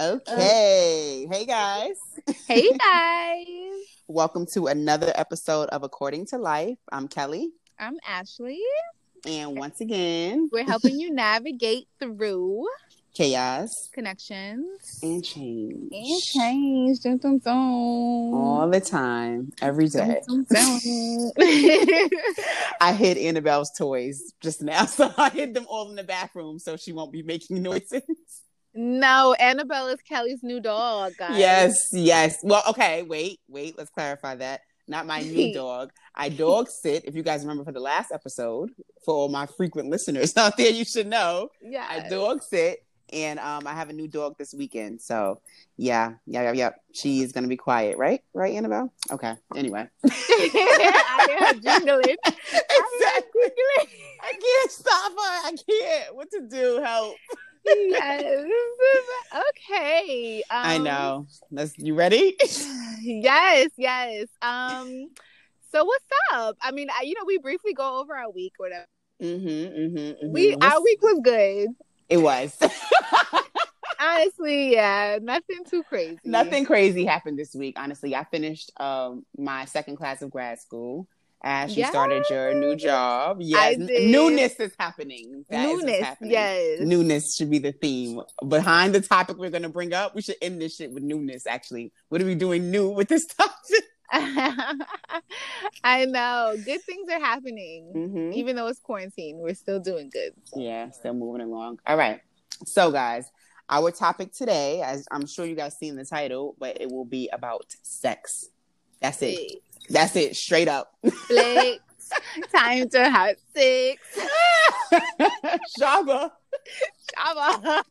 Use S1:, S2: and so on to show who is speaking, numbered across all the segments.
S1: Okay. Hey guys.
S2: Hey guys.
S1: Welcome to another episode of According to Life. I'm Kelly.
S2: I'm Ashley.
S1: And once again,
S2: we're helping you navigate through
S1: chaos,
S2: connections,
S1: and change.
S2: And change. Dun, dun, dun.
S1: All the time, every day. I hid Annabelle's toys just now, so I hid them all in the bathroom so she won't be making noises.
S2: No, Annabelle is Kelly's new dog, guys.
S1: Yes, yes. Well, okay, wait, wait, let's clarify that. Not my new dog. I dog sit. If you guys remember for the last episode, for all my frequent listeners out there, you should know.
S2: Yeah.
S1: I dog sit and um, I have a new dog this weekend. So yeah, yeah, yeah, yeah. She is gonna be quiet, right? Right, Annabelle? Okay. Anyway.
S2: I am jingling.
S1: Exactly. I can't stop her. I can't. What to do? Help
S2: yes. Okay. Um,
S1: I know. Let's. You ready?
S2: yes. Yes. Um. So what's up? I mean, I, you know, we briefly go over our week, or whatever.
S1: Mm-hmm, mm-hmm, mm-hmm.
S2: We what's... our week was good.
S1: It was.
S2: honestly, yeah, nothing too crazy.
S1: Nothing crazy happened this week. Honestly, I finished um my second class of grad school as you yes. started your new job. Yes, newness is happening.
S2: That newness, happening. yes.
S1: Newness should be the theme. Behind the topic we're going to bring up, we should end this shit with newness. Actually, what are we doing new with this topic?
S2: I know. Good things are happening. Mm-hmm. Even though it's quarantine, we're still doing good.
S1: Yeah, still moving along. All right. So, guys, our topic today, as I'm sure you guys seen the title, but it will be about sex. That's it. That's it, straight up.
S2: Flex. Time to have sex.
S1: Shaba.
S2: Shaba.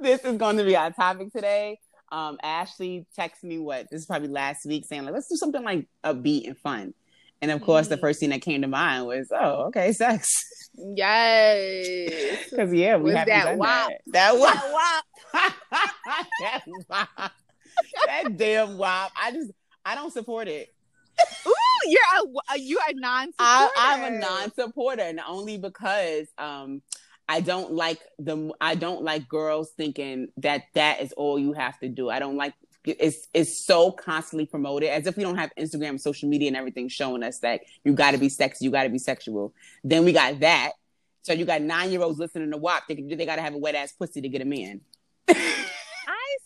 S1: this is going to be our topic today. Um, Ashley texted me what this is probably last week saying like let's do something like upbeat and fun. And of course, the mm. first thing that came to mind was, oh, okay, sex.
S2: Yes.
S1: Because yeah, we have that WAP. That. that WAP. that WAP. that damn WAP. I just I don't support it.
S2: Ooh, you're a you are non-supporter.
S1: I, am a non-supporter, and only because um I don't like the I don't like girls thinking that that is all you have to do. I don't like it's it's so constantly promoted as if we don't have Instagram, social media, and everything showing us that you got to be sexy, you got to be sexual. Then we got that. So you got nine year olds listening to WAP thinking they got to have a wet ass pussy to get a man.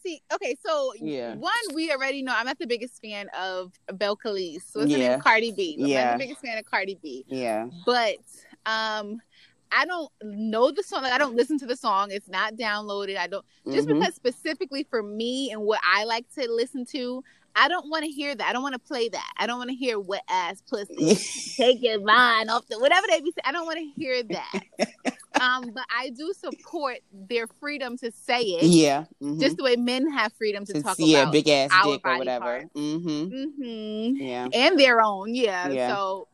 S2: see. Okay, so yeah. one, we already know I'm not the biggest fan of Belcalis. So what's yeah. Cardi B. I'm yeah. not the biggest fan of Cardi
S1: B. Yeah.
S2: But um I don't know the song. Like, I don't listen to the song. It's not downloaded. I don't just mm-hmm. because specifically for me and what I like to listen to. I don't want to hear that. I don't want to play that. I don't want to hear wet ass pussy. Take your mind off the whatever they be saying. I don't want to hear that. um, but I do support their freedom to say it.
S1: Yeah,
S2: mm-hmm. just the way men have freedom to, to talk
S1: yeah,
S2: about
S1: big ass dick or whatever. Mm-hmm.
S2: Mm-hmm. Yeah, and their own. Yeah. yeah. So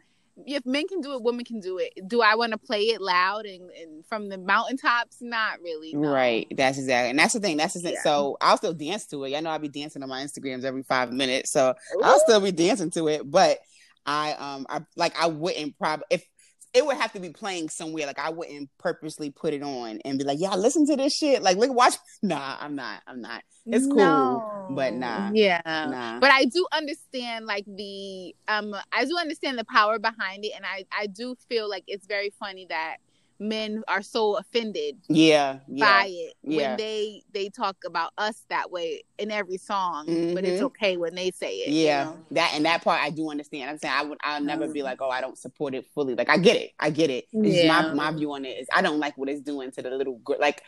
S2: if men can do it, women can do it. Do I want to play it loud and, and from the mountaintops? Not really. No.
S1: Right. That's exactly, and that's the thing. That's the thing. Yeah. So I'll still dance to it. I know I'll be dancing on my Instagrams every five minutes, so Ooh. I'll still be dancing to it. But I um, I like I wouldn't probably if it would have to be playing somewhere. Like I wouldn't purposely put it on and be like, "Yeah, listen to this shit." Like, look, watch. Nah, I'm not. I'm not. It's cool, no. but nah.
S2: Yeah, nah. But I do understand like the um, I do understand the power behind it, and I I do feel like it's very funny that men are so offended
S1: yeah, yeah
S2: by it yeah. when they they talk about us that way in every song mm-hmm. but it's mm-hmm. okay when they say it
S1: yeah
S2: you know?
S1: that and that part i do understand i'm saying i would i'll never be like oh i don't support it fully like i get it i get it yeah. my, my view on it is i don't like what it's doing to the little girl like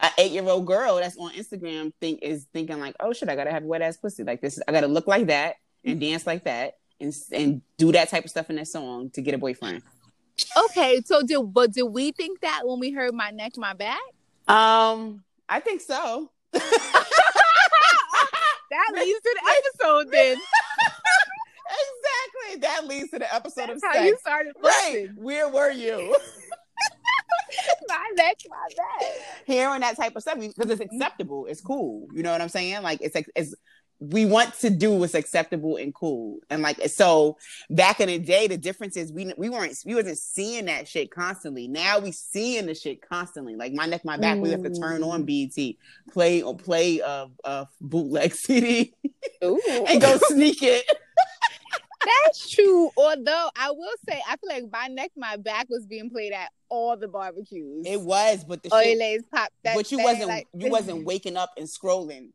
S1: an eight-year-old girl that's on instagram think is thinking like oh shit i gotta have wet ass pussy like this i gotta look like that and dance like that and and do that type of stuff in that song to get a boyfriend
S2: Okay, so did but did we think that when we heard my neck, my back?
S1: Um, I think so.
S2: that leads to the episode then.
S1: exactly. That leads to the episode
S2: That's
S1: of
S2: how sex. you started
S1: Right. Where were you?
S2: my neck, my back.
S1: Hearing that type of stuff because it's acceptable. It's cool. You know what I'm saying? Like it's it's we want to do what's acceptable and cool. And like so back in the day, the difference is we we weren't we wasn't seeing that shit constantly. Now we seeing the shit constantly. Like my neck, my back, mm. we have to turn on BET, play or play a, a bootleg CD and go sneak it.
S2: That's true. Although I will say, I feel like my neck, my back was being played at all the barbecues.
S1: It was, but the
S2: shit, pop.
S1: That but you wasn't like, you wasn't waking up and scrolling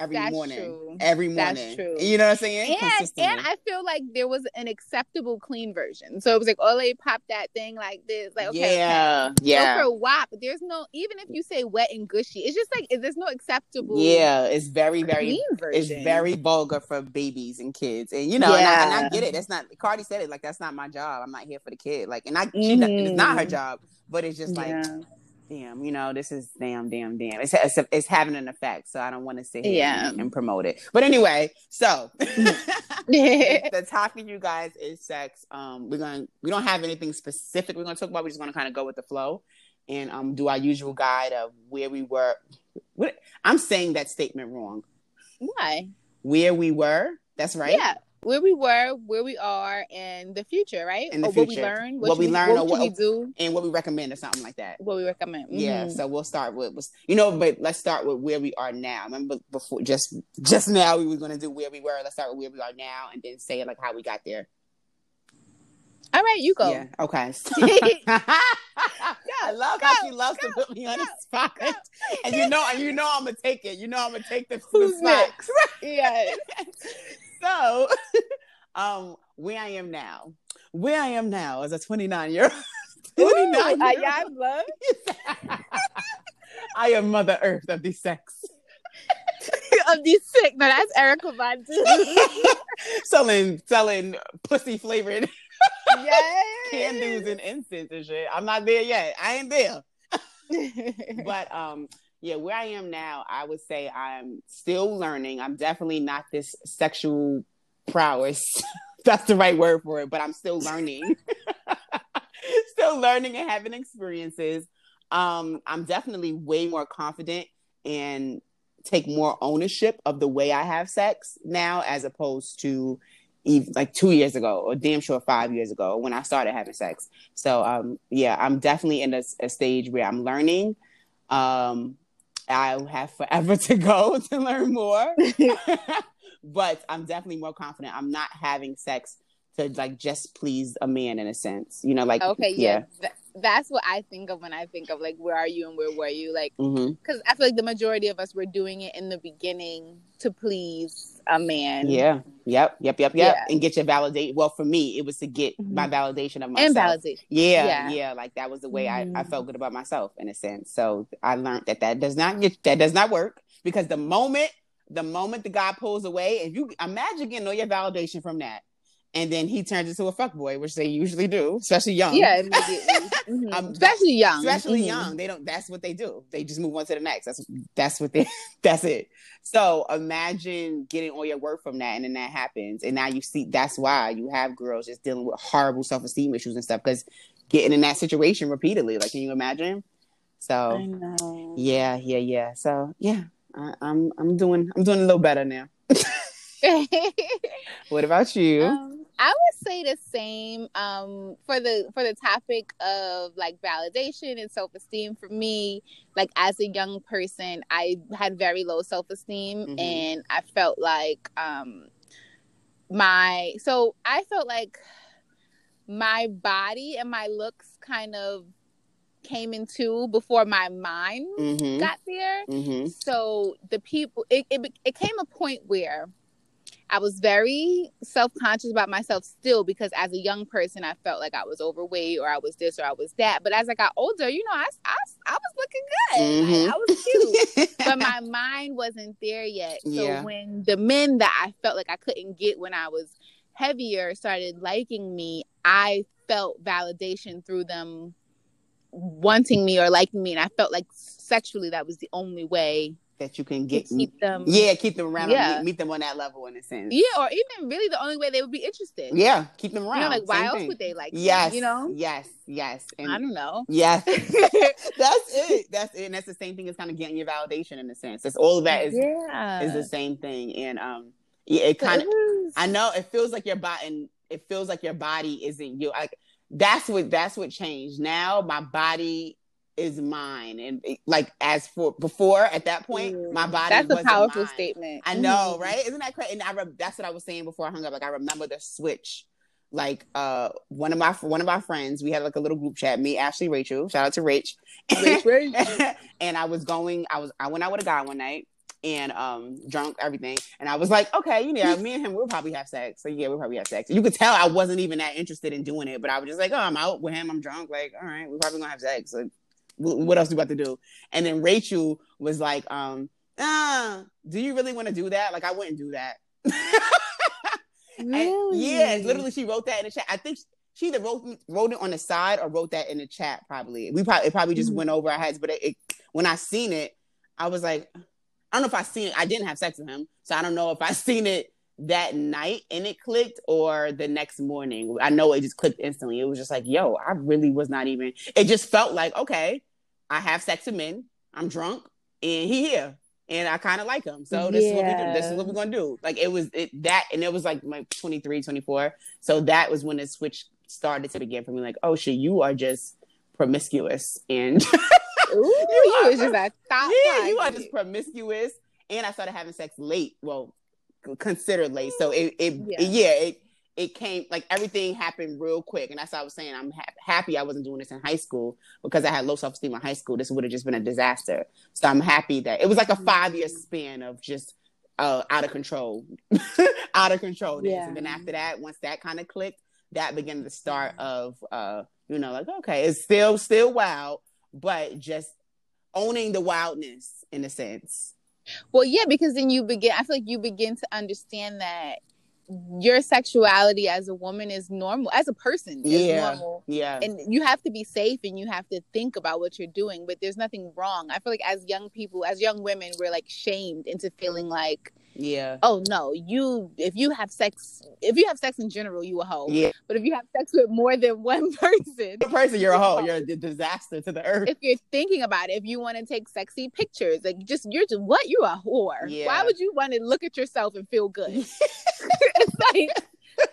S1: every That's morning. True. Every morning. You know what I'm saying?
S2: And, and I feel like there was an acceptable clean version. So it was like, oh, they pop that thing like this. Like, okay,
S1: yeah, okay. yeah.
S2: So for WAP, there's no, even if you say wet and gushy, it's just like, there's no acceptable.
S1: Yeah, it's very, very, it's very vulgar for babies and kids. And, you know, yeah. and, I, and, I, get it. That's not, Cardi said it, like, that's not my job. I'm not here for the kid. Like, and I, mm-hmm. she, it's not her job, but it's just like, yeah damn, you know, this is damn, damn, damn. It's it's, it's having an effect, so I don't want to sit here yeah. and, and, promote it. But anyway, so the topic, you guys, is sex. Um, we're gonna we don't have anything specific we're gonna talk about. We're just gonna kind of go with the flow and um do our usual guide of where we were. What I'm saying that statement wrong.
S2: Why?
S1: Where we were. That's right.
S2: Yeah where we were, where we are, and the future, right?
S1: In the
S2: or
S1: future,
S2: what we learn,
S1: what, what we learn, what, or what we do, and what we recommend, or something like that.
S2: What we recommend. Mm-hmm.
S1: Yeah. So we'll start with, you know, but let's start with where we are now. Remember before, just just now, we were going to do where we were. Let's start with where we are now, and then say like how we got there.
S2: All right, you go.
S1: Yeah. Okay. Yeah. I love go, how she loves go, to put me on the spot, and you know, and you know, I'm gonna take it. You know, I'm gonna take the, Who's the spot.
S2: yes.
S1: So, um, where I am now, where I am now as a 29 year old. 29
S2: year old.
S1: I am Mother Earth of the sex.
S2: of the sick. No, that's Erykah Badu.
S1: selling selling pussy flavored yes. candles and incense and shit. I'm not there yet. I ain't there. but um yeah, where I am now, I would say I'm still learning. I'm definitely not this sexual prowess. That's the right word for it, but I'm still learning. still learning and having experiences. Um, I'm definitely way more confident and take more ownership of the way I have sex now as opposed to even like two years ago or damn sure five years ago when I started having sex. So um yeah, I'm definitely in a, a stage where I'm learning. Um I have forever to go to learn more. but I'm definitely more confident. I'm not having sex to like just please a man in a sense. You know, like
S2: okay, yeah. yeah. that's what I think of when I think of like where are you and where were you? Like because mm-hmm. I feel like the majority of us were doing it in the beginning to please a man.
S1: Yeah. Yep. Yep. Yep. Yep. Yeah. And get your validate. Well, for me, it was to get mm-hmm. my validation of myself.
S2: And validate.
S1: Yeah, yeah. Yeah. Like that was the way mm-hmm. I, I felt mm-hmm. good about myself in a sense. So I learned that that does not get that does not work because the moment the moment the guy pulls away, if you imagine getting all your validation from that, and then he turns into a fuck boy, which they usually do, especially young.
S2: Yeah, mm-hmm. um, especially young.
S1: Especially mm-hmm. young. They don't. That's what they do. They just move on to the next. That's that's what they. That's it. So imagine getting all your work from that, and then that happens, and now you see. That's why you have girls just dealing with horrible self esteem issues and stuff because getting in that situation repeatedly. Like, can you imagine? So yeah, yeah, yeah. So yeah, I, I'm I'm doing I'm doing a little better now. what about you?
S2: Um, I would say the same um, for the for the topic of like validation and self esteem. For me, like as a young person, I had very low self esteem, mm-hmm. and I felt like um, my so I felt like my body and my looks kind of came into before my mind mm-hmm. got there. Mm-hmm. So the people, it, it it came a point where I was very self conscious about myself still because as a young person, I felt like I was overweight or I was this or I was that. But as I got older, you know, I, I, I was looking good. Mm-hmm. I, I, was cute. but my mind wasn't there yet. So yeah. when the men that I felt like I couldn't get when I was heavier started liking me, I felt validation through them wanting me or liking me. And I felt like sexually that was the only way
S1: that you can get
S2: keep them.
S1: Yeah, keep them around.
S2: Yeah.
S1: Meet, meet them on that level in a sense.
S2: Yeah, or even really the only way they would be interested.
S1: Yeah, keep them around.
S2: You know, like why
S1: Same
S2: else
S1: thing.
S2: would they like?
S1: Yes.
S2: You know.
S1: Yes. Yes. And
S2: I don't know.
S1: yes. That's it. That's it. And that's the same thing as kind of getting your validation in a sense. It's all of that is
S2: yeah.
S1: is the same thing. And um yeah, it kind of I know it feels like your body and it feels like your body isn't you. Like that's what that's what changed. Now my body is mine. And like as for before at that point,
S2: Mm.
S1: my body
S2: That's a
S1: wasn't
S2: powerful
S1: mine.
S2: statement.
S1: I know,
S2: Mhm.
S1: right? Isn't that crazy? And I re- that's what I was saying before I hung up. Like I remember the switch. Like uh, one of my one of my friends, we had like a little group chat. Me, Ashley, Rachel. Shout out to Rach.
S2: Rach, Rach.
S1: and I was going. I was. I went out with a guy one night and um drunk everything. And I was like, okay, you know, me and him, we'll probably have sex. So yeah, we'll probably have sex. You could tell I wasn't even that interested in doing it, but I was just like, oh, I'm out with him. I'm drunk. Like, all right, we're probably gonna have sex. Like, what else we about to do? And then Rachel was like, um, ah, do you really want to do that? Like, I wouldn't do that. And-
S2: Really?
S1: yeah, literally, she wrote that in the chat. I think she either wrote wrote it on the side or wrote that in the chat. Probably we probably it probably just
S2: Mhm.
S1: went over our heads. But it, it, when I seen it, I was like, I don't know if I seen it. I didn't have sex with him, so I don't know if I seen it that night and it clicked or the next morning. I know it just clicked instantly. It was just like, yo, I really was not even. It just felt like okay, I have sex with men. I'm drunk and he here. And I kind of like him. So this is what we do. This is what we're going to do. Like it was it that and it was like my 23, 24. So that was when the switch started to begin for me like, oh shit, you are just promiscuous and
S2: Ooh, you,
S1: are-
S2: was just a thought.
S1: yeah, you are just promiscuous. And I started having sex late. Well, considered late. So it, it
S2: Yeah.
S1: yeah, it it came like everything happened real quick. And that's what I was saying. I'm ha- happy I wasn't doing this in high school because I had low self esteem in high school. This would have just been a disaster. So I'm happy that it was like a five year span of just uh, out of control, out of control. Yeah. And then after that, once that kind of clicked, that began the start of uh, you know, like okay, it's still still wild, but just owning the wildness in a sense.
S2: Well, yeah, because then you begin. I feel like you begin to understand that your sexuality as a woman is normal, as a person is
S1: Yeah.
S2: normal,
S1: Yeah.
S2: and you have to be safe and you have to think about what you're doing. But there's nothing wrong. I feel like as young people, as young women, we're like shamed into feeling like,
S1: yeah.
S2: oh no, you if you have sex, if you have sex in general, you a hoe.
S1: Yeah.
S2: But if you have sex with more than one person,
S1: The person you're a hoe, you're a disaster to the earth.
S2: if you're thinking about it, if you want to take sexy pictures, like just you're just what you a whore.
S1: Yeah.
S2: Why would you want to look at yourself and feel good? it's like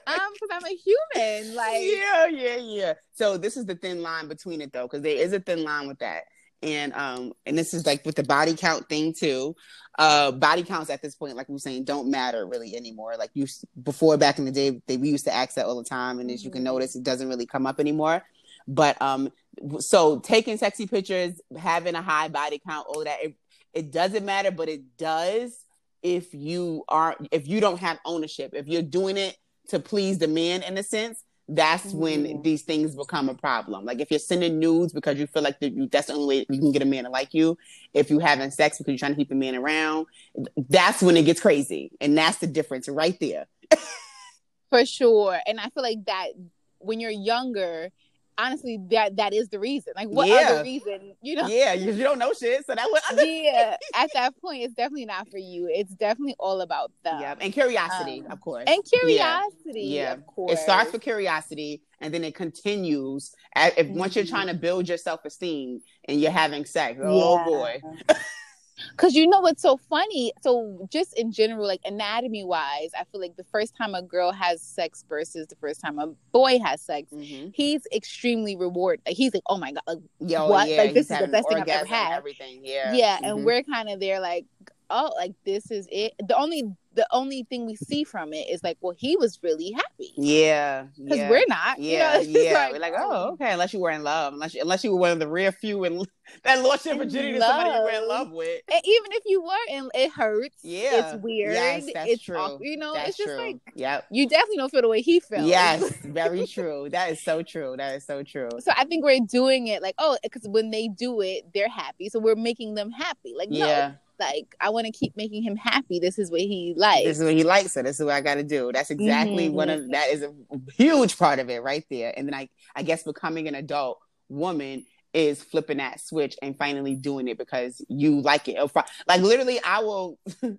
S2: um, because I'm a human. Like
S1: yeah, yeah, yeah. So this is the thin line between it though, because there is a thin line with that. And um, and this is like with the body count thing too. Uh, body counts at this point, like we were saying, don't matter really anymore. Like you before back in the day, they we used to ask that all the time, and as you can
S2: Mhm.
S1: notice, it doesn't really come up anymore. But um, so taking sexy pictures, having a high body count, all that, it, it doesn't matter, but it does if you aren't if you don't have ownership. If you're doing it to please the man in a sense, that's when
S2: Mhm.
S1: these things become a problem. Like if you're sending nudes because you feel like that you, that's the only way you can get a man to like you. If you're having sex because you're trying to keep the man around, that's when it gets crazy, and that's the difference right there.
S2: for sure. And I feel like that when you're younger, honestly, that that is the reason. Like what
S1: Yeah.
S2: other reason? You know?
S1: Yeah, you, you don't know shit, so that was
S2: yeah. At that point, it's definitely not for you. It's definitely all about them.
S1: yeah, and curiosity,
S2: Um,
S1: of course,
S2: And curiosity,
S1: Yeah.
S2: of course.
S1: It starts with curiosity and then it continues. At, if once you're
S2: Mhm.
S1: trying to build your self esteem and you're having sex, oh boy,
S2: Because you know what's so funny? So just in general, like anatomy wise, I feel like the first time a girl has sex versus the first time a boy has sex,
S1: Mhm.
S2: he's extremely rewarded. Like he's like, oh my god, like,
S1: Yo,
S2: What?
S1: yeah,
S2: Like, this is the best thing I've ever had.
S1: Everything, yeah,
S2: yeah,
S1: Mhm.
S2: and we're kind of there like, oh, like this is it. The only the only thing we see from it is like, well, he was really happy
S1: yeah,
S2: because
S1: yeah.
S2: we're not. you
S1: Yeah,
S2: know? It's just
S1: yeah. We're like, oh. oh, okay. Unless you were in love, unless you, unless you were one of the rare few and that lost your virginity to somebody you were in
S2: love.
S1: with.
S2: And even if you were, and it hurts.
S1: Yeah.
S2: it's weird.
S1: Yes, that's
S2: it's
S1: true.
S2: you know,
S1: That's
S2: it's just
S1: true.
S2: like
S1: yep.
S2: you definitely don't feel the way he felt.
S1: Yes, very true. That is so true. That is so true.
S2: So I think we're doing it like, oh, because when they do it, they're happy. So we're making them happy. Like,
S1: Yeah.
S2: no, like I want to keep making him happy. This is what he likes.
S1: This is what he likes. So this is what I got to do. That's exactly
S2: Mhm.
S1: one of that is a huge part of it right there. And then I, I guess becoming an adult woman is flipping that switch and finally doing it because you like it. Like literally, I will.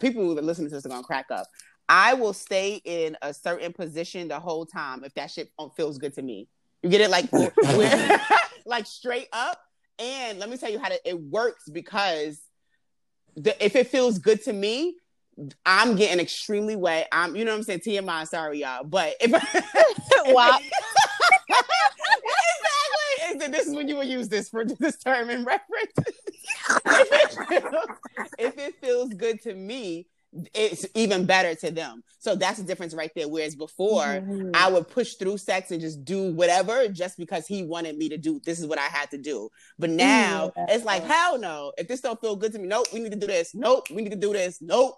S1: people that listen to this are gonna crack up. I will stay in a certain position the whole time if that shit feels good to me. You get it, like like straight up. And let me tell you how to, it works because the, if it feels good to me, I'm getting extremely wet. I'm, you know what I'm saying? TMI, sorry y'all, but if wow. exactly, this is when you will use this for this term in reference. if, it feels, if it feels good to me, it's even better to them. So that's the difference right there. Whereas before, mm-hmm. I would push through sex and just do whatever just because he wanted me to do. This is what I had to do. But now it's like hell no. If this don't feel good to me, nope. We need to do this. Nope. We need to do this. Nope.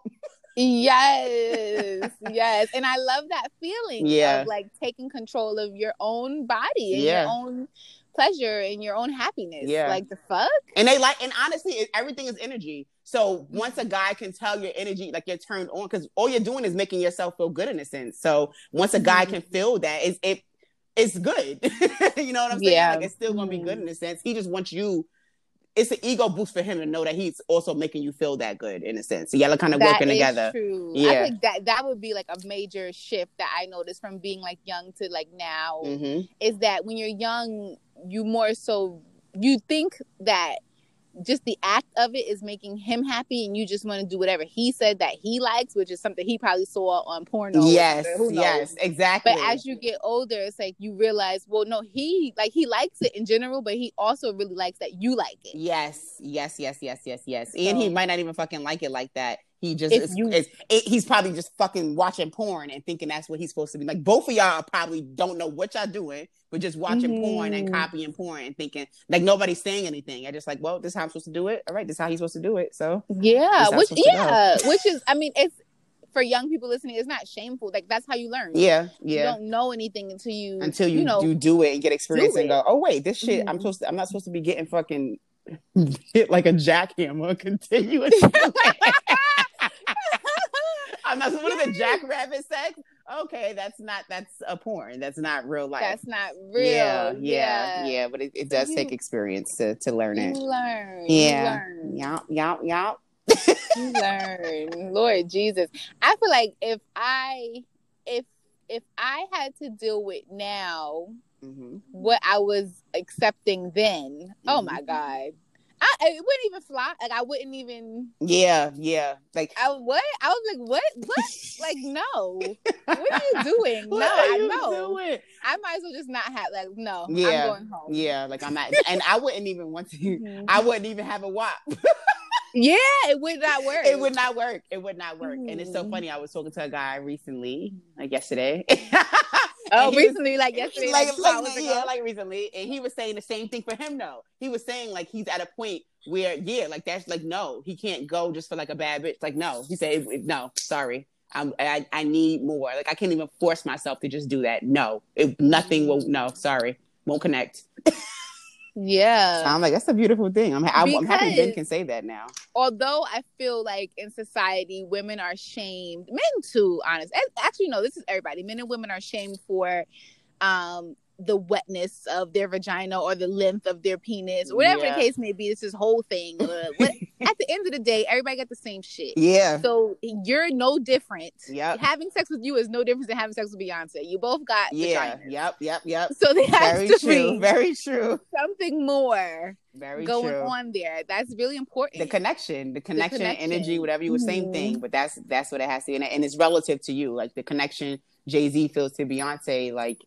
S2: yes yes and i love that feeling yeah of like taking control of your own body and yeah. your own pleasure and your own happiness yeah like the fuck
S1: and they like and honestly everything is energy so once a guy can tell your energy, like you're turned on, because all you're doing is making yourself feel good in a sense. So once a guy can mm-hmm. feel that, it's it it's good. you know what I'm saying? Yeah. Like it's still gonna be good in a sense. He just wants you. It's an ego boost for him to know that he's also making you feel that good in a sense. So y'all are kind of that working together.
S2: True. Yeah. I think that that would be like a major shift that I noticed from being like young to like now. Mm-hmm. Is that when you're young, you more so you think that just the act of it is making him happy and you just want to do whatever he said that he likes which is something he probably saw on porno
S1: yes yes exactly
S2: but as you get older it's like you realize well no he like he likes it in general but he also really likes that you like it.
S1: Yes yes yes yes yes yes so, and he might not even fucking like it like that he just is, you, is, it, he's probably just fucking watching porn and thinking that's what he's supposed to be. Like both of y'all probably don't know what y'all doing, but just watching mm-hmm. porn and mm-hmm. copying porn and thinking like nobody's saying anything. I just like, well, this is how I'm supposed to do it. All right, this is how he's supposed to do it. So
S2: yeah, which yeah, which is I mean, it's for young people listening, it's not shameful. Like that's how you learn.
S1: Yeah, yeah.
S2: You don't know anything until you
S1: until you, you know you do it and get experience and go, oh wait, this shit mm-hmm. I'm supposed to I'm not supposed to be getting fucking hit like a jackhammer continuously. I'm not. What is it? Jackrabbit sex? Okay, that's not. That's a porn. That's not real life.
S2: That's not real.
S1: Yeah, yeah, yeah. yeah but it, it does you, take experience to to learn it.
S2: Learn.
S1: Yeah. Learn. Yep. Yep. Yep.
S2: learn, Lord Jesus. I feel like if I if if I had to deal with now mm-hmm. what I was accepting then, mm-hmm. oh my mm-hmm. God, I it wouldn't even fly. Like I wouldn't even.
S1: Yeah, yeah. Like
S2: I what? I was like, what? What? like no. What are you doing? no, I know. Doing? I might as well just not have like no. Yeah, I'm going home.
S1: Yeah, like I'm not, and I wouldn't even want to. Mm-hmm. I wouldn't even have a WAP.
S2: yeah, it would not work.
S1: It would not work. It would not work. Mm-hmm. And it's so mm-hmm. funny. I was talking to a guy recently, like yesterday.
S2: Oh, recently, was, like yesterday, like, like,
S1: like yeah, like recently, and he was saying the same thing for him. though. he was saying like he's at a point where, yeah, like that's like no, he can't go just for like a bad bitch. Like no, he said no, sorry, I'm, I I need more. Like I can't even force myself to just do that. No, it, nothing mm-hmm. will. No, sorry, won't connect.
S2: Yeah.
S1: So I'm like, that's a beautiful thing. I'm, I'm, I'm, happy Ben can say that now.
S2: Although I feel like in society, women are shamed, men too, honest. Actually, no, this is everybody. Men and women are shamed for um the wetness of their vagina or the length of their penis, whatever yeah. the case may be. It's this whole thing. Uh, at the end of the day, everybody got the same shit.
S1: Yeah.
S2: So you're no different.
S1: Yeah.
S2: Having sex with you is no different than having sex with Beyonce. You both got
S1: yeah. Vaginas. Yep. Yep. Yep.
S2: So there has
S1: Very
S2: to
S1: true.
S2: be
S1: Very true.
S2: Something more.
S1: Very
S2: going
S1: true.
S2: on there. That's really important.
S1: The connection, the connection, the connection. energy, whatever you were, mm-hmm. same thing. But that's that's what it has to be, and, and it's relative to you. Like the connection Jay Z feels to Beyonce, like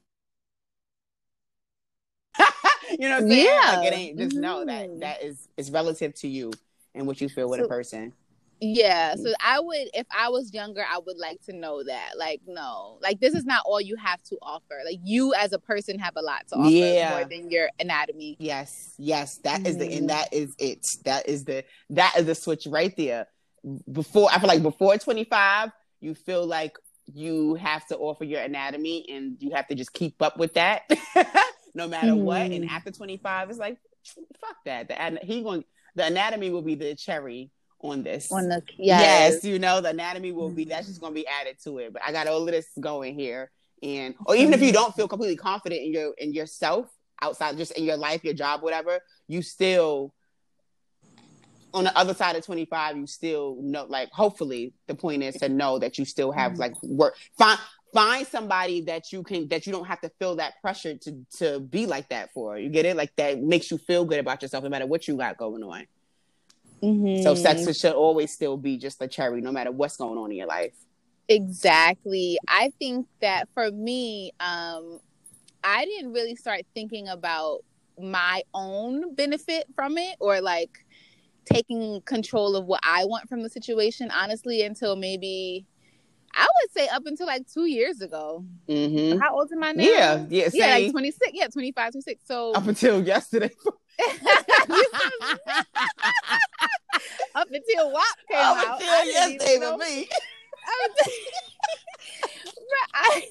S1: you know what I'm saying? Yeah. Like it ain't just know that mm-hmm. that it's is relative to you and what you feel with so, a person.
S2: Yeah. So I would if I was younger, I would like to know that. Like, no. Like this is not all you have to offer. Like you as a person have a lot to offer yeah. more than your anatomy.
S1: Yes. Yes. That is the and mm-hmm. that is it. That is the that is the switch right there. Before I feel like before 25, you feel like you have to offer your anatomy and you have to just keep up with that. no matter mm-hmm. what. And mm. after 25, it's like, fuck that. The he going the anatomy will be the cherry on this.
S2: On the
S1: yes. yes, you know, the anatomy will be that's just gonna be added to it. But I got all of this going here. And or even if you don't feel completely confident in your in yourself, outside just in your life, your job, whatever, you still on the other side of 25 you still know like hopefully the point is to know that you still have mm-hmm. like work find find somebody that you can that you don't have to feel that pressure to to be like that for. You get it? Like that makes you feel good about yourself no matter what you got going on. Mm-hmm. so sex should always still be just a cherry no matter what's going on in your life.
S2: Exactly. I think that for me um i didn't really start thinking about my own benefit from it or like taking control of what I want from the situation, honestly, until maybe I would say up until like two years ago. Mm-hmm. How old am I now?
S1: Yeah, yeah,
S2: yeah, like 26, yeah, 25, 26. So
S1: up until yesterday.
S2: up until what came
S1: up
S2: out.
S1: until yesterday with me.
S2: I,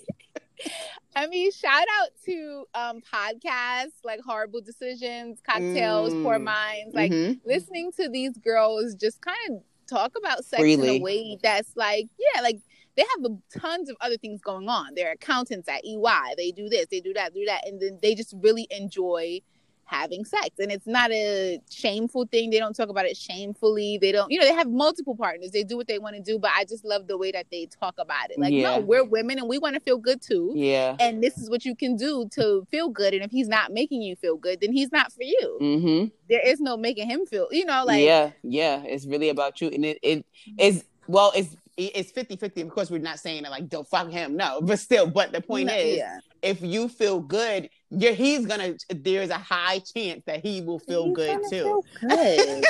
S2: I mean, shout out to um podcasts like Whoreible Decisions, Cocktails, mm. Poor Minds. Like mm-hmm. listening to these girls just kind of talk about sex Freely. in a way that's like, yeah, like they have a, tons of other things going on. They're accountants at EY. They do this, they do that, do that, and then they just really enjoy having sex. And it's not a shameful thing. They don't talk about it shamefully. They don't you know they have multiple partners. They do what they want to do but i just love the way that they talk about it. Like yeah. no we're women and we want to feel good too.
S1: Yeah.
S2: And this is what you can do to feel good. And if he's not making you feel good then he's not for you.
S1: Mm-hmm.
S2: there is no making him feel you know like
S1: yeah yeah it's really about you. And it, it is well it's it's 50 50 of course we're not saying that like don't fuck him no but still but the point no, is yeah. if you feel good yeah, he's gonna. There's a high chance that he will feel he's good too. Feel good.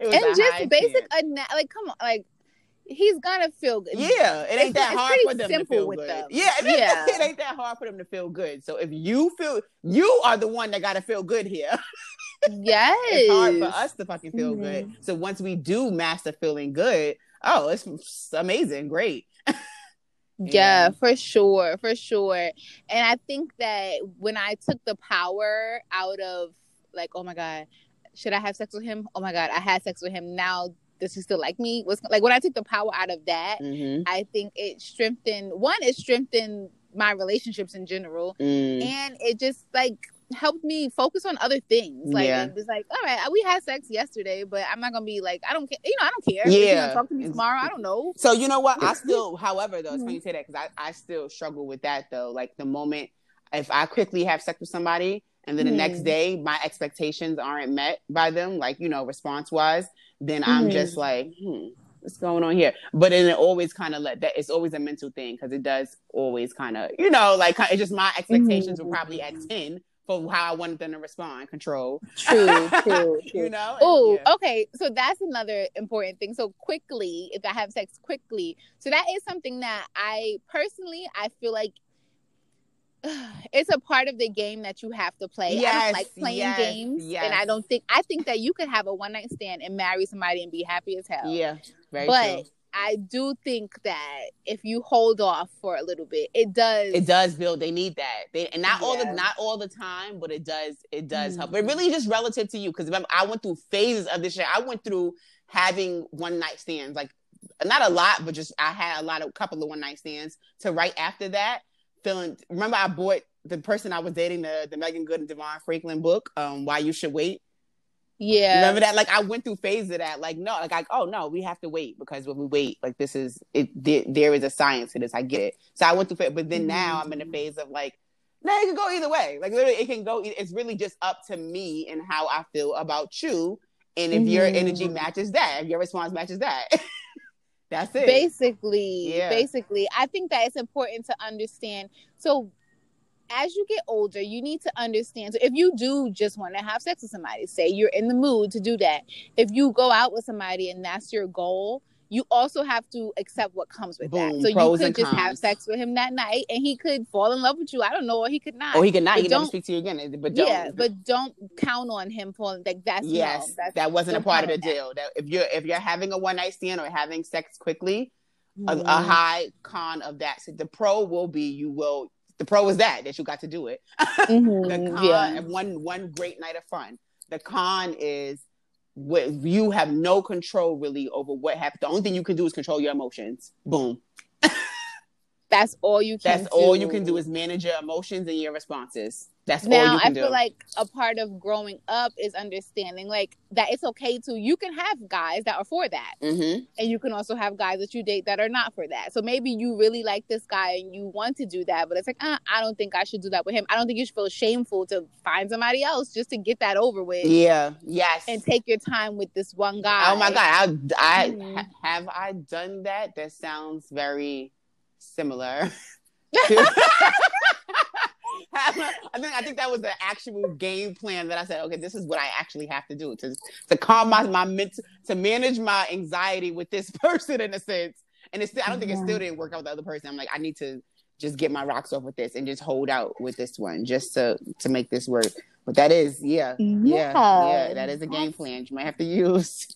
S2: and just basic, like come on, like he's gonna feel good.
S1: Yeah, it ain't it's, that hard for them to feel good. Them. Yeah, it, yeah. it ain't that hard for them to feel good. So if you feel, you are the one that gotta feel good here.
S2: yes,
S1: it's hard for us to fucking feel mm-hmm. good. So once we do master feeling good, oh, it's amazing, great.
S2: Yeah, for sure, for sure. And I think that when I took the power out of like, oh my god, should I have sex with him? Oh my god, I had sex with him. Now does he still like me? Was like when I took the power out of that, mm-hmm. I think it strengthened. One, it strengthened my relationships in general, mm. and it just like helped me focus on other things. Like yeah. it was like, all right, we had sex yesterday, but I'm not gonna be like, I don't care. You know, I don't care. Yeah, talk to me tomorrow. I don't know.
S1: So you know what? I still, however, though, it's funny you say that because I, I still struggle with that though. Like the moment if I quickly have sex with somebody and then the mm. next day my expectations aren't met by them, like you know, response wise, then mm. I'm just mm-hmm. like, hmm what's going on here? But then it always kind of let that it's always a mental thing because it does always kind of you know like it's just my expectations mm-hmm. were probably at ten for how I wanted them to respond. Control.
S2: True, true, true.
S1: you know.
S2: Oh, yeah. okay. So that's another important thing. So quickly, if I have sex quickly, so that is something that I personally I feel like it's a part of the game that you have to play. Yes, I don't like playing yes, games, yes. and I don't think I think that you could have a one night stand and marry somebody and be happy as hell.
S1: Yeah, very
S2: but
S1: true.
S2: I do think that if you hold off for a little bit, it does.
S1: It does build. They need that. They, and not yeah. all the not all the time, but it does. It does mm help. But really, just relative to you, because remember, I went through phases of this shit. I went through having one night stands, like not a lot, but just I had a lot of couple of one night stands. To right after that, feeling. Remember, I bought the person I was dating the the Meagan Good and DeVon Franklin book, um, Why You Should Wait.
S2: Yeah.
S1: Remember that? Like I went through phases of that. Like, no, like I, oh no, we have to wait because when we wait, like this is it there, there is a science to this. I get it. So I went through but then mm-hmm. now I'm in a phase of like, no, it can go either way. Like literally it can go it's really just up to me and how I feel about you. And if mm-hmm. your energy mm-hmm. matches that, if your response matches that. that's it.
S2: Basically, yeah. basically, I think that it's important to understand. So as you get older, you need to understand. So if you do just want to have sex with somebody, say you're in the mood to do that. If you go out with somebody and that's your goal, you also have to accept what comes with Boom, that. So you could just cons. have sex with him that night and he could fall in love with you. I don't know, or he could not.
S1: Or he could not. But he don't speak to you again. But don't. Yeah,
S2: but don't count on him falling. Like that's
S1: yes,
S2: no, that's,
S1: that wasn't a part of the deal. That if you're if you're having a one night stand or having sex quickly, mm-hmm. a, a, mm-hmm. high con of that. So the pro will be you will the pro is that that you got to do it. Mm-hmm, the con, yeah. one one great night of fun. The con is what you have no control really over what happens. The only thing you can do is control your emotions. Boom.
S2: That's all you can.
S1: That's do. all you can do is manage your emotions and your responses. That's
S2: now I
S1: do.
S2: I feel like a part of growing up is understanding like that it's okay to you can have guys that are for that,
S1: mm-hmm.
S2: and you can also have guys that you date that are not for that. So maybe you really like this guy and you want to do that, but it's like uh, I don't think I should do that with him. I don't think you should feel shameful to find somebody else just to get that over with.
S1: Yeah. Yes.
S2: And take your time with this one guy.
S1: Oh my god! I, I mm-hmm. have I done that. That sounds very similar. I think I think that was the actual game plan that I said, okay, this is what I actually have to do to to calm my my mental to manage my anxiety with this person in a sense. And it's still, I don't think it still didn't work out with the other person. I'm like, I need to just get my rocks off with this and just hold out with this one just to to make this work. But that is, yeah, yeah, yeah, yeah that is a game plan you might have to use.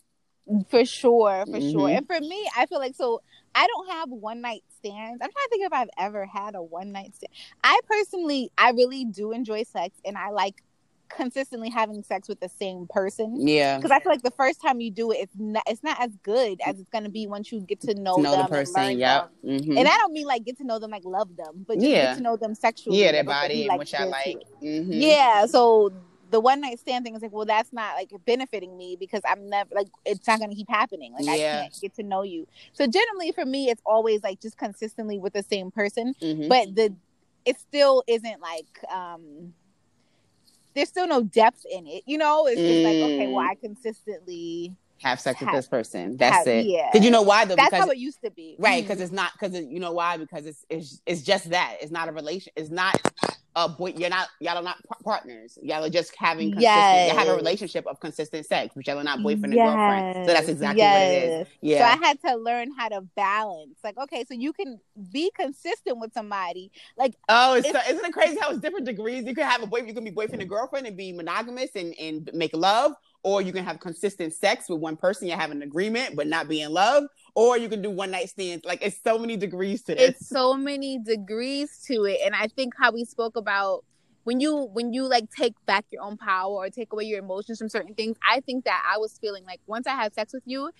S2: For sure, for mm-hmm. sure. And for me, I feel like so I don't have one night stands. I'm trying to think if I've ever had a one night stand. I personally, I really do enjoy sex, and I like consistently having sex with the same person.
S1: Yeah.
S2: Because I feel like the first time you do it, it's not it's not as good as it's gonna be once you get to know,
S1: know
S2: them
S1: the person. Yeah.
S2: Mm-hmm. And I don't mean like get to know them like love them, but just yeah. get to know them sexually.
S1: Yeah, their body and like which I like.
S2: Mm-hmm. Yeah. So the one night stand thing is like, well, that's not like benefiting me because I'm never like it's not gonna keep happening. Like yeah. I can't get to know you. So generally for me, it's always like just consistently with the same person. Mm-hmm. But the it still isn't like um there's still no depth in it. You know, it's just mm. like okay, well, mm. I consistently
S1: have sex with this person. That's have, it. Yeah. Because you know why? Though?
S2: That's
S1: because,
S2: how it used to be.
S1: Right. Because mm-hmm. it's not. Because you know why? Because it's, it's it's just that. It's not a relation. It's not a boy. You're not. Y'all are not partners. Y'all are just having consistent. Yes. You have a relationship of consistent sex, but y'all are not boyfriend yes. and girlfriend. So that's exactly yes. what it is. Yeah.
S2: So I had to learn how to balance. Like, okay, so you can be consistent with somebody. Like,
S1: oh, it's, so, isn't it crazy how it's different degrees? You can have a boyfriend. You can be boyfriend and girlfriend and be monogamous and and make love, or you can have consistent sex with one person. You have an agreement, but not be in love or you can do one night stands. Like it's so many degrees to this.
S2: It's so many degrees to it, and I think how we spoke about when you when you like take back your own power or take away your emotions from certain things. I think that I was feeling like once I had sex with you,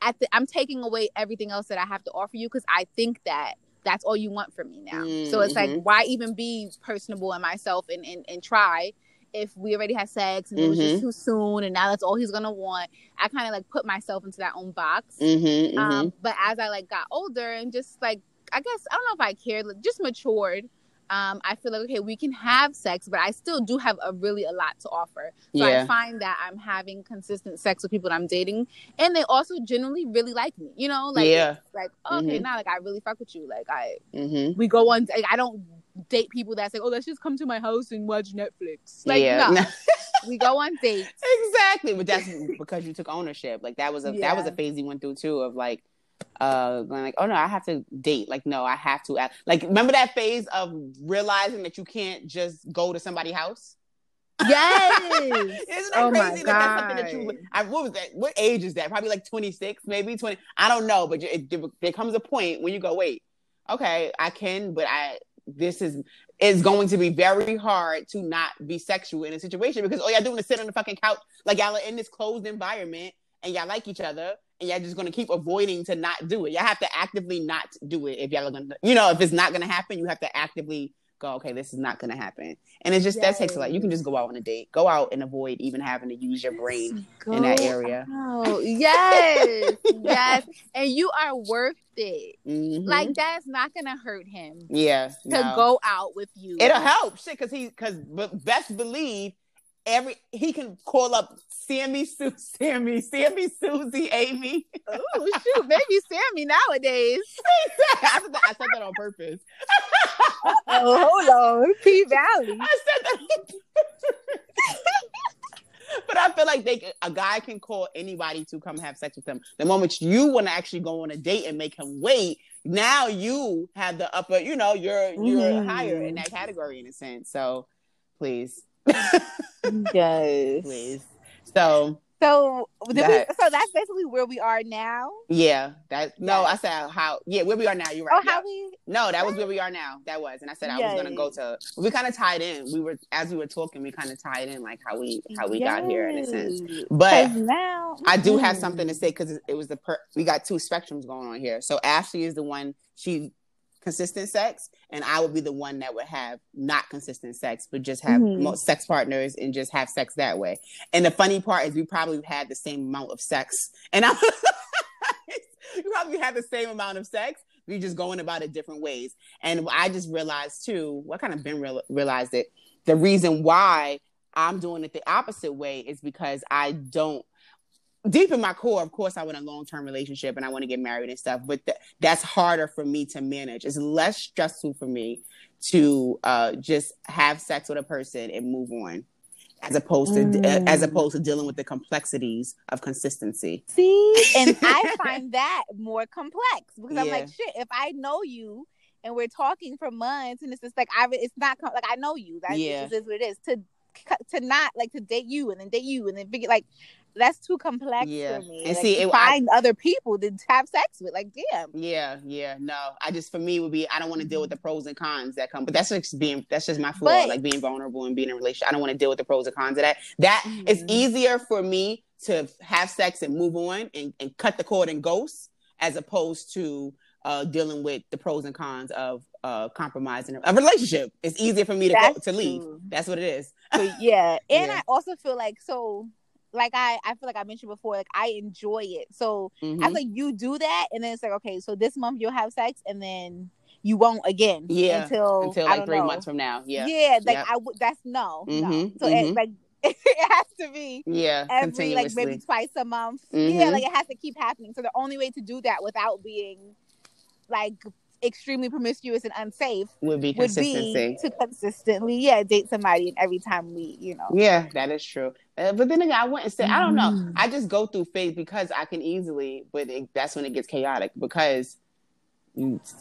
S2: at the I'm taking away everything else that I have to offer you because I think that that's all you want from me now. Mm-hmm. So it's like mm-hmm. why even be personable in myself and and, and try if we already had sex and mm-hmm. it was just mm-hmm. too soon and now that's all he's gonna want i kind of like put myself into that own box
S1: mm-hmm, um,
S2: mm-hmm. but as i like got older and just like i guess i don't know if i cared like, just matured um, I feel like okay, we can have sex, but I still do have a really a lot to offer. So yeah. I find that I'm having consistent sex with people that I'm dating, and they also generally really like me. You know, like
S1: yeah,
S2: like okay, mm-hmm. now like I really fuck with you. Like I,
S1: mm-hmm.
S2: we go on. Like, I don't date people that say, "Oh, let's just come to my house and watch Netflix." Like, yeah. no, we go on dates.
S1: Exactly, but that's because you took ownership. Like that was a yeah. that was a phase you went through too of like uh going like, "Oh no, I have to date." Like, no, I have to. Act. Like, remember that phase of realizing that you can't just go to somebody's house.
S2: Yes.
S1: Isn't that oh crazy? That that's something that you. I, what was that? What age is that? Probably like twenty six, maybe twenty. I don't know, but it, it, there comes a point when you go, wait, okay, I can, but I this is is going to be very hard to not be sexual in a situation because all y'all doing is sit on the fucking couch like y'all are in this closed environment and y'all like each other and y'all just gonna keep avoiding to not do it. Y'all have to actively not do it if y'all are gonna you know, if it's not gonna happen, you have to actively go, okay, this is not gonna happen. And it's just yes. that takes a lot. You can just go out on a date. Go out and avoid even having to use your brain go in that area.
S2: Oh yes. yes. And you are worth it. Mm-hmm. Like that's not gonna hurt him.
S1: Yeah.
S2: To no. go out with you.
S1: It'll help. Shit, cause he cause but best believe every he can call up Sammy, Sue, Sammy, Sammy, Susie, Amy.
S2: Oh shoot, baby Sammy nowadays.
S1: I, said that, I said that on purpose.
S2: oh, hold on, P Valley.
S1: I said that. but I feel like they a guy can call anybody to come have sex with them. The moment you want to actually go on a date and make him wait, now you have the upper. You know, you're you're mm. higher in that category in a sense. So please
S2: yes.
S1: Please. So
S2: so we, so that's basically where we are now.
S1: Yeah, that no, yes. I said how yeah, where we are now. You're oh, right.
S2: Oh, how we
S1: No, that was where we are now. That was. And I said I was gonna go to we kinda tied in. We were as we were talking, we kinda tied in like how we how we yes. got here in a sense. But
S2: now
S1: I do have mm-hmm. something to say because it, it was the per we got two spectrums going on here. So Ashley is the one she consistent sex, and I would be the one that would have not consistent sex, but just have
S2: Mhm.
S1: sex partners and just have sex that way. And the funny part is, we probably had the same amount of sex, and I. you probably have the same amount of sex. We just going about it different ways. And I just realized too, what kind of been real, realized it. The reason why I'm doing it the opposite way is because I don't deep in my core, of course, I want a long term relationship and I want to get married and stuff, but th- that's harder for me to manage. It's less stressful for me to uh, just have sex with a person and move on, as opposed to
S2: Mm.
S1: as opposed to dealing with the complexities of consistency.
S2: See, and I find that more complex because I'm like, shit. If I know you and we're talking for months, and it's just like I, it's not like I know you. That
S1: Yeah.
S2: is what it is. To to not like to date you and then date you and then figure like that's too complex
S1: Yeah.
S2: for me.
S1: And
S2: Like,
S1: see, it- I-
S2: find other people to have sex with. Like, damn.
S1: Yeah, yeah, no. I just for me would be I don't want to deal with the pros and cons that come, but that's just being that's just my flaw,
S2: But-
S1: like being vulnerable and being in a relationship. I don't want to deal with the pros and cons of that. That it's
S2: Mhm.
S1: easier for me to have sex and move on and, and cut the cord and ghost as opposed to uh, dealing with the pros and cons of uh, compromising a relationship. It's easier for me to go, to leave.
S2: true.
S1: That's what it is.
S2: But yeah, and
S1: Yeah.
S2: I also feel like so. Like I, I feel like I mentioned before, like I enjoy it. So
S1: Mhm.
S2: I feel like you do that, and then it's like, okay, so this month you'll have sex, and then you won't again.
S1: Yeah,
S2: until
S1: Until like three
S2: know.
S1: months from now. Yeah.
S2: Yeah, like
S1: Yep.
S2: I would. That's no, no.
S1: Mhm,
S2: So
S1: mhm.
S2: it, like it has to be
S1: Yeah.
S2: every like maybe twice a month. Yeah,
S1: Mhm.
S2: like it has to keep happening. So the only way to do that without being like extremely promiscuous and unsafe
S1: would be
S2: would be to consistently, yeah, date somebody, and every time we, you know,
S1: Yeah, that is true. Uh, but then again, I wouldn't say I don't know.
S2: Mhm.
S1: I just go through phase because I can easily, but it, that's when it gets chaotic because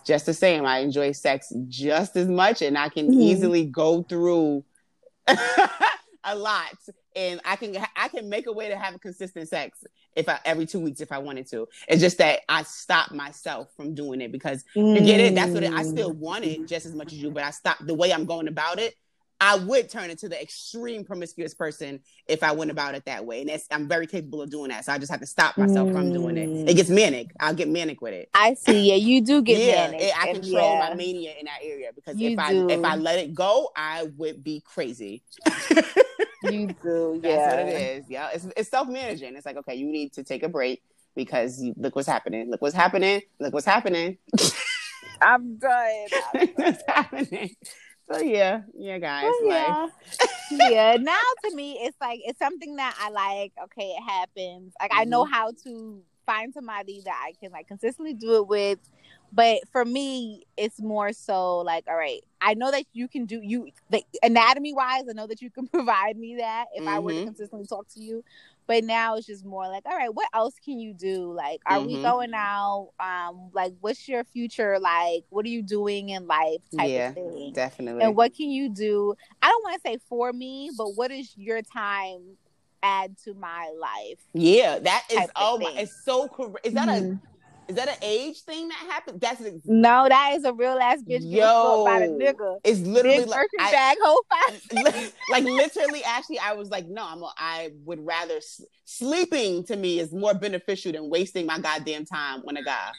S1: just the same. I enjoy sex just as much, and I can
S2: Mhm.
S1: easily go through a lot, and I can I can make a way to have a consistent sex if I every two weeks if I wanted to. It's just that I stop myself from doing it because you get it. That's what it, I still want it just as much as you, but I stop the way I'm going about it. I would turn into the extreme promiscuous person if I went about it that way, and that's, I'm very capable of doing that. So I just have to stop myself from doing it.
S2: Mm.
S1: It gets manic. I'll get manic with it.
S2: I see. Yeah, you do get
S1: yeah,
S2: manic.
S1: it- I
S2: and
S1: control
S2: yeah.
S1: my mania in that area because
S2: You
S1: if I
S2: do.
S1: if I let it go, I would be crazy.
S2: You do.
S1: That's
S2: Yeah.
S1: what it is. Yeah, it's, it's self managing. It's like okay, you need to take a break because you, look what's happening. Look what's happening. Look what's happening.
S2: I'm done.
S1: what's happening. So yeah, yeah, guys. Like,
S2: yeah. yeah. Now to me, it's like it's something that I like. Okay, it happens. Like I know
S1: Mhm.
S2: how to find somebody that I can like consistently do it with. But for me, it's more so like, all right, I know that you can do you the anatomy wise. I know that you can provide me that if I were to
S1: Mhm.
S2: consistently talk to you. But now it's just more like, all right, what else can you do? Like, are we
S1: Mhm.
S2: going out? Um, like, what's your future like? What are you doing in life? Type
S1: Yeah,
S2: of thing
S1: definitely.
S2: and what can you do i don't want to say for me but what is your time add to my life
S1: Yeah, that is.
S2: type of
S1: Oh my!
S2: thing.
S1: It's so correct. Is that
S2: Mhm.
S1: a is that an age thing that happened? That's ex-
S2: no that is a real ass bitch fucked by the
S1: Yo,
S2: nigga.
S1: it's literally
S2: big
S1: like I-
S2: bag whole five
S1: like literally actually i was like no i'm a, i would rather s- sleeping to me is more beneficial than wasting my goddamn time on a guy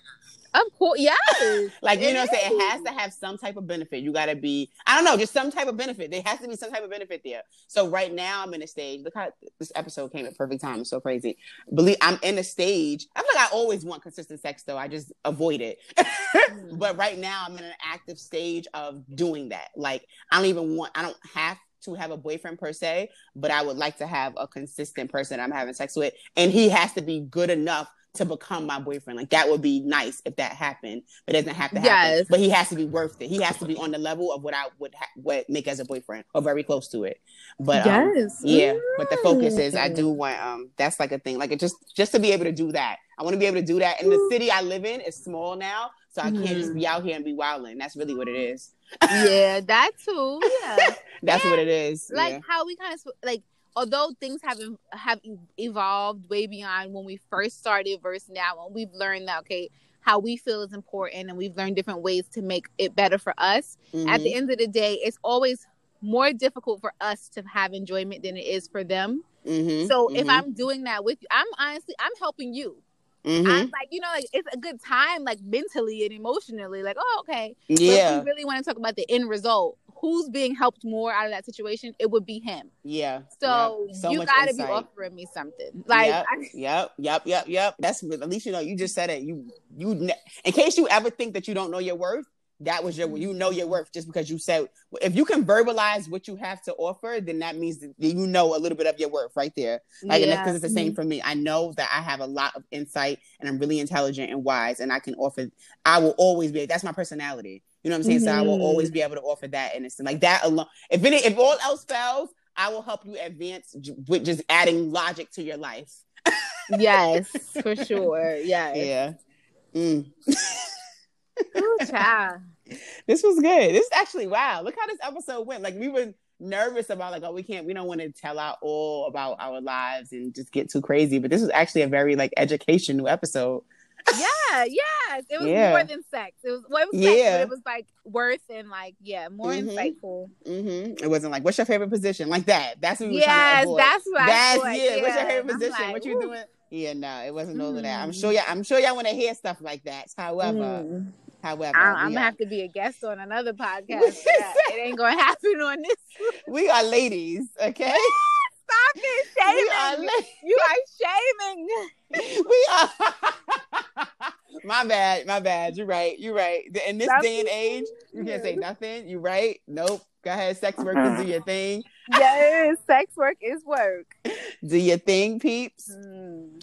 S2: of course yes.
S1: Like you know what i'm saying it has to have some type of benefit. You gotta be i don't know just some type of benefit. There has to be some type of benefit there. So right now i'm in a stage look how this episode came at perfect time. It's so crazy. Believe i'm in a stage i feel like i always want consistent sex though. I just avoid it. Mm. But right now i'm in an active stage of doing that. Like i don't even want i don't have to have a boyfriend per se but i would like to have a consistent person i'm having sex with and he has to be good enough to become my boyfriend. Like that would be nice if that happened but it doesn't have to happen.
S2: Yes.
S1: but he has to be worth it. He has to be on the level of what i would ha- what make as a boyfriend or very close to it. But um,
S2: yes.
S1: yeah but the focus is i
S2: Mm.
S1: do want um that's like a thing. Like it just just to be able to do that. I want to be able to do that. And the city i live in is small now so i can't just be out here and be wilding that's really what it is.
S2: Yeah that too. Yeah.
S1: That's what it is.
S2: like
S1: yeah.
S2: how we kind of like although things have have evolved way beyond when we first started versus now and we've learned that okay how we feel is important and we've learned different ways to make it better for us at the
S1: Mhm.
S2: end of the day it's always more difficult for us to have enjoyment than it is for them
S1: Mhm.
S2: so if
S1: Mhm.
S2: i'm doing that with you i'm honestly i'm helping you mm-hmm. I'm like, you know, like it's a good time, like mentally and emotionally. Like, oh, okay.
S1: Yeah.
S2: But if we really want to talk about the end result, who's being helped more out of that situation, it would be him.
S1: Yeah.
S2: So, yep. so you got to be offering me something. Like,
S1: yep. I, yep, yep, yep, yep. That's at least you know. You just said it. You, you. In case you ever think that you don't know your worth, that was your you know your worth just because you said if you can verbalize what you have to offer then that means that you know a little bit of your worth right there like yeah. because it's the same mm-hmm. for me i know that i have a lot of insight and i'm really intelligent and wise and i can offer i will always be that's my personality you know what i'm saying mm-hmm. so i will mm-hmm. always be able to offer that and it's like that alone if any if all else fails i will help you advance with just adding logic to your life
S2: yes for sure yes
S1: yeah mm.
S2: Ooh, child.
S1: This was good. This actually wow. Look how this episode went. Like we were nervous about like oh we can't we don't want to tell out all about our lives and just get too crazy. But this was actually a very like educational episode.
S2: Yeah, yes. It was yeah. more than sex. It was well, it was sex, yeah. it was like worth and like yeah, more mm-hmm. insightful.
S1: Mm-hmm. It wasn't like what's your favorite position like that. That's what we were
S2: yes,
S1: trying to avoid.
S2: that's what
S1: that's
S2: yeah.
S1: yeah. What's your favorite position? Like, what you doing? Yeah, no, it wasn't all of that. I'm sure y'all. I'm sure y'all want to hear stuff like that. However, mm. however,
S2: I, am gonna have to be a guest on another podcast. it ain't gonna happen on this.
S1: we are ladies, okay?
S2: Stop it, shaming. Are you are
S1: shaming. we are. my bad, my bad. You're right. You're right. In this day and age, you can't say nothing. You're right. Nope. Go ahead, sex work workers, do your thing.
S2: Yes, sex work is work.
S1: do your thing, peeps. Mm.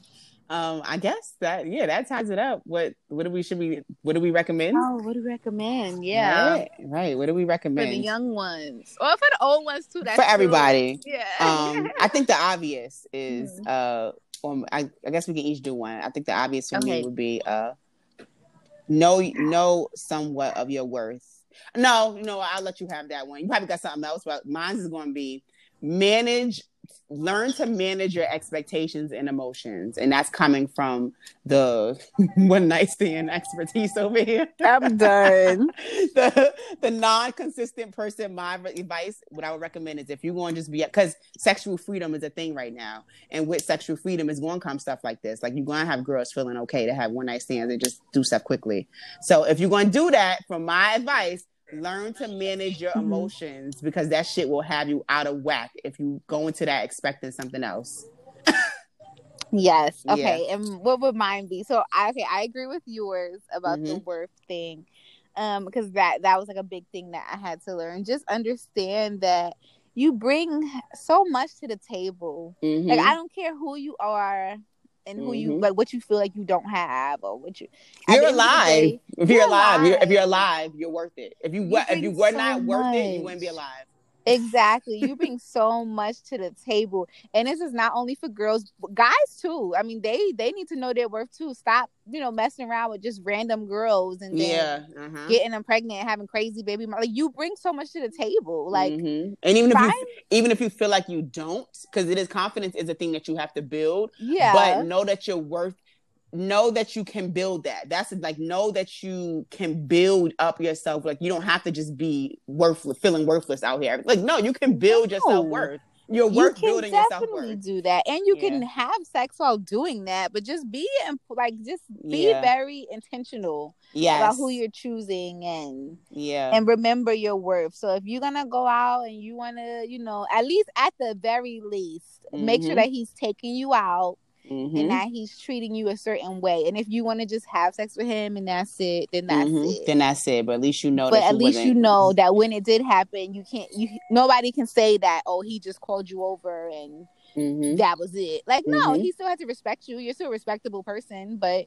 S1: Um, I guess that yeah, that ties it up. What what do we should we what do we recommend?
S2: Oh, what do we recommend? Yeah,
S1: right. right. What do we recommend
S2: for the young ones or for the old ones too?
S1: That's for everybody.
S2: Yeah.
S1: Um, I think the obvious is mm. uh, um, I, I guess we can each do one. I think the obvious for okay. me would be uh, know know somewhat of your worth no, you know, I'll let you have that one. You probably got something else, but mine is going to be manage learn to manage your expectations and emotions. And that's coming from the one night stand expertise over here.
S2: I'm done.
S1: The the non-consistent person my advice what i would recommend is if you're going to just be because sexual freedom is a thing right now. And with sexual freedom is going to come stuff like this. Like you're going to have girls feeling okay to have one night stands and just do stuff quickly. So if you're going to do that from my advice learn to manage your emotions because that shit will have you out of whack if you go into that expecting something else.
S2: yes. Okay. Yeah. And what would mine be? So I okay, I agree with yours about mm-hmm. the worth thing. Um, because that that was like a big thing that I had to learn. Just understand that you bring so much to the table. Mm-hmm. Like I don't care who you are, and who mm-hmm. you like what you feel like you don't have or what you
S1: you're alive day, if you're, you're alive, alive. You're, if you're alive you're worth it if you, you if you were so not much. worth it you wouldn't be alive
S2: Exactly. You bring so much to the table. And this is not only for girls, guys too. I mean, they they need to know their worth too. Stop, you know, messing around with just random girls and
S1: yeah, uh-huh.
S2: getting them pregnant and having crazy baby. Like you bring so much to the table. Like
S1: mm-hmm. And even find... if you even if you feel like you don't, because it is confidence is a thing that you have to build.
S2: Yeah.
S1: But know that you're worth know that you can build that. That's like know that you can build up yourself. Like you don't have to just be worthless, feeling worthless out here. Like no, you can build no. your self worth. You're worth you building yourself worth.
S2: Do that, and you yeah. can have sex while doing that, but just be and like just be yeah. very intentional
S1: yes.
S2: about who you're choosing and
S1: yeah,
S2: and remember your worth. So if you're gonna go out and you wanna, you know, at least at the very least, mm-hmm. make sure mm-hmm. that he's taking you out mm-hmm. and now he's treating you a certain way. And if you want to just have sex with him and that's it, then that's mm-hmm. it.
S1: Then that's it. But at least you know.
S2: But at least
S1: wasn't...
S2: you know that when it did happen, you can't. You nobody can say that. Oh, he just called you over and mm-hmm. that was it. Like no, mm-hmm. he still has to respect you. You're still a respectable person, but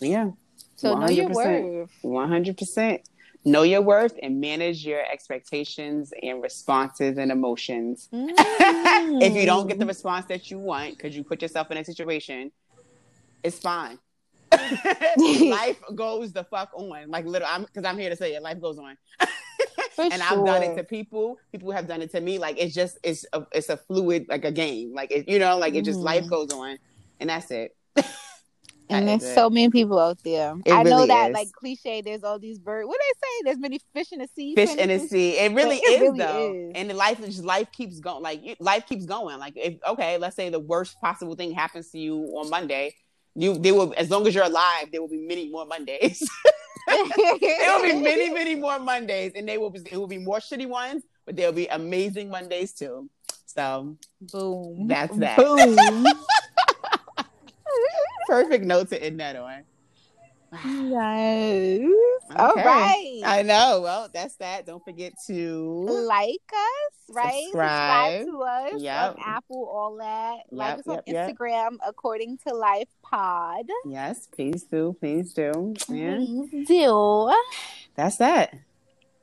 S1: yeah.
S2: So 100%. know your worth.
S1: One hundred percent know your worth and manage your expectations and responses and emotions. Mm. if you don't get the response that you want because you put yourself in a situation, it's fine. life goes the fuck on. Like little, I'm because I'm here to say it. Life goes on. and sure. I've done it to people. People have done it to me. Like it's just it's a it's a fluid like a game. Like it, you know, like it just mm. life goes on, and that's it
S2: and there's so many people out there. It I really know that, is. like cliche. There's all these birds. What do they say? There's many fish in the sea.
S1: Fish in the sea. It really it is really though. Is. And life is just life keeps going. Like life keeps going. Like if okay, let's say the worst possible thing happens to you on Monday. You there will as long as you're alive, there will be many more Mondays. there will be many, many more Mondays, and they will be there will be more shitty ones, but there'll be amazing Mondays too. So
S2: boom.
S1: That's that.
S2: Boom.
S1: Perfect note to end that on.
S2: Yes. All
S1: Okay.
S2: right.
S1: I know. Well, that's that. Don't forget to
S2: like us, right?
S1: Subscribe.
S2: to us
S1: Yep.
S2: on Apple, all that. like
S1: Yep,
S2: us on
S1: yep, yep.
S2: Instagram, according to Life Pod.
S1: yes, please do, please do. Yeah,
S2: Please do.
S1: that's that.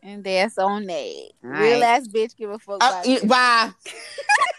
S2: And that's on that.
S1: All
S2: Real ass bitch give a fuck
S1: Uh,
S2: about
S1: y- bye.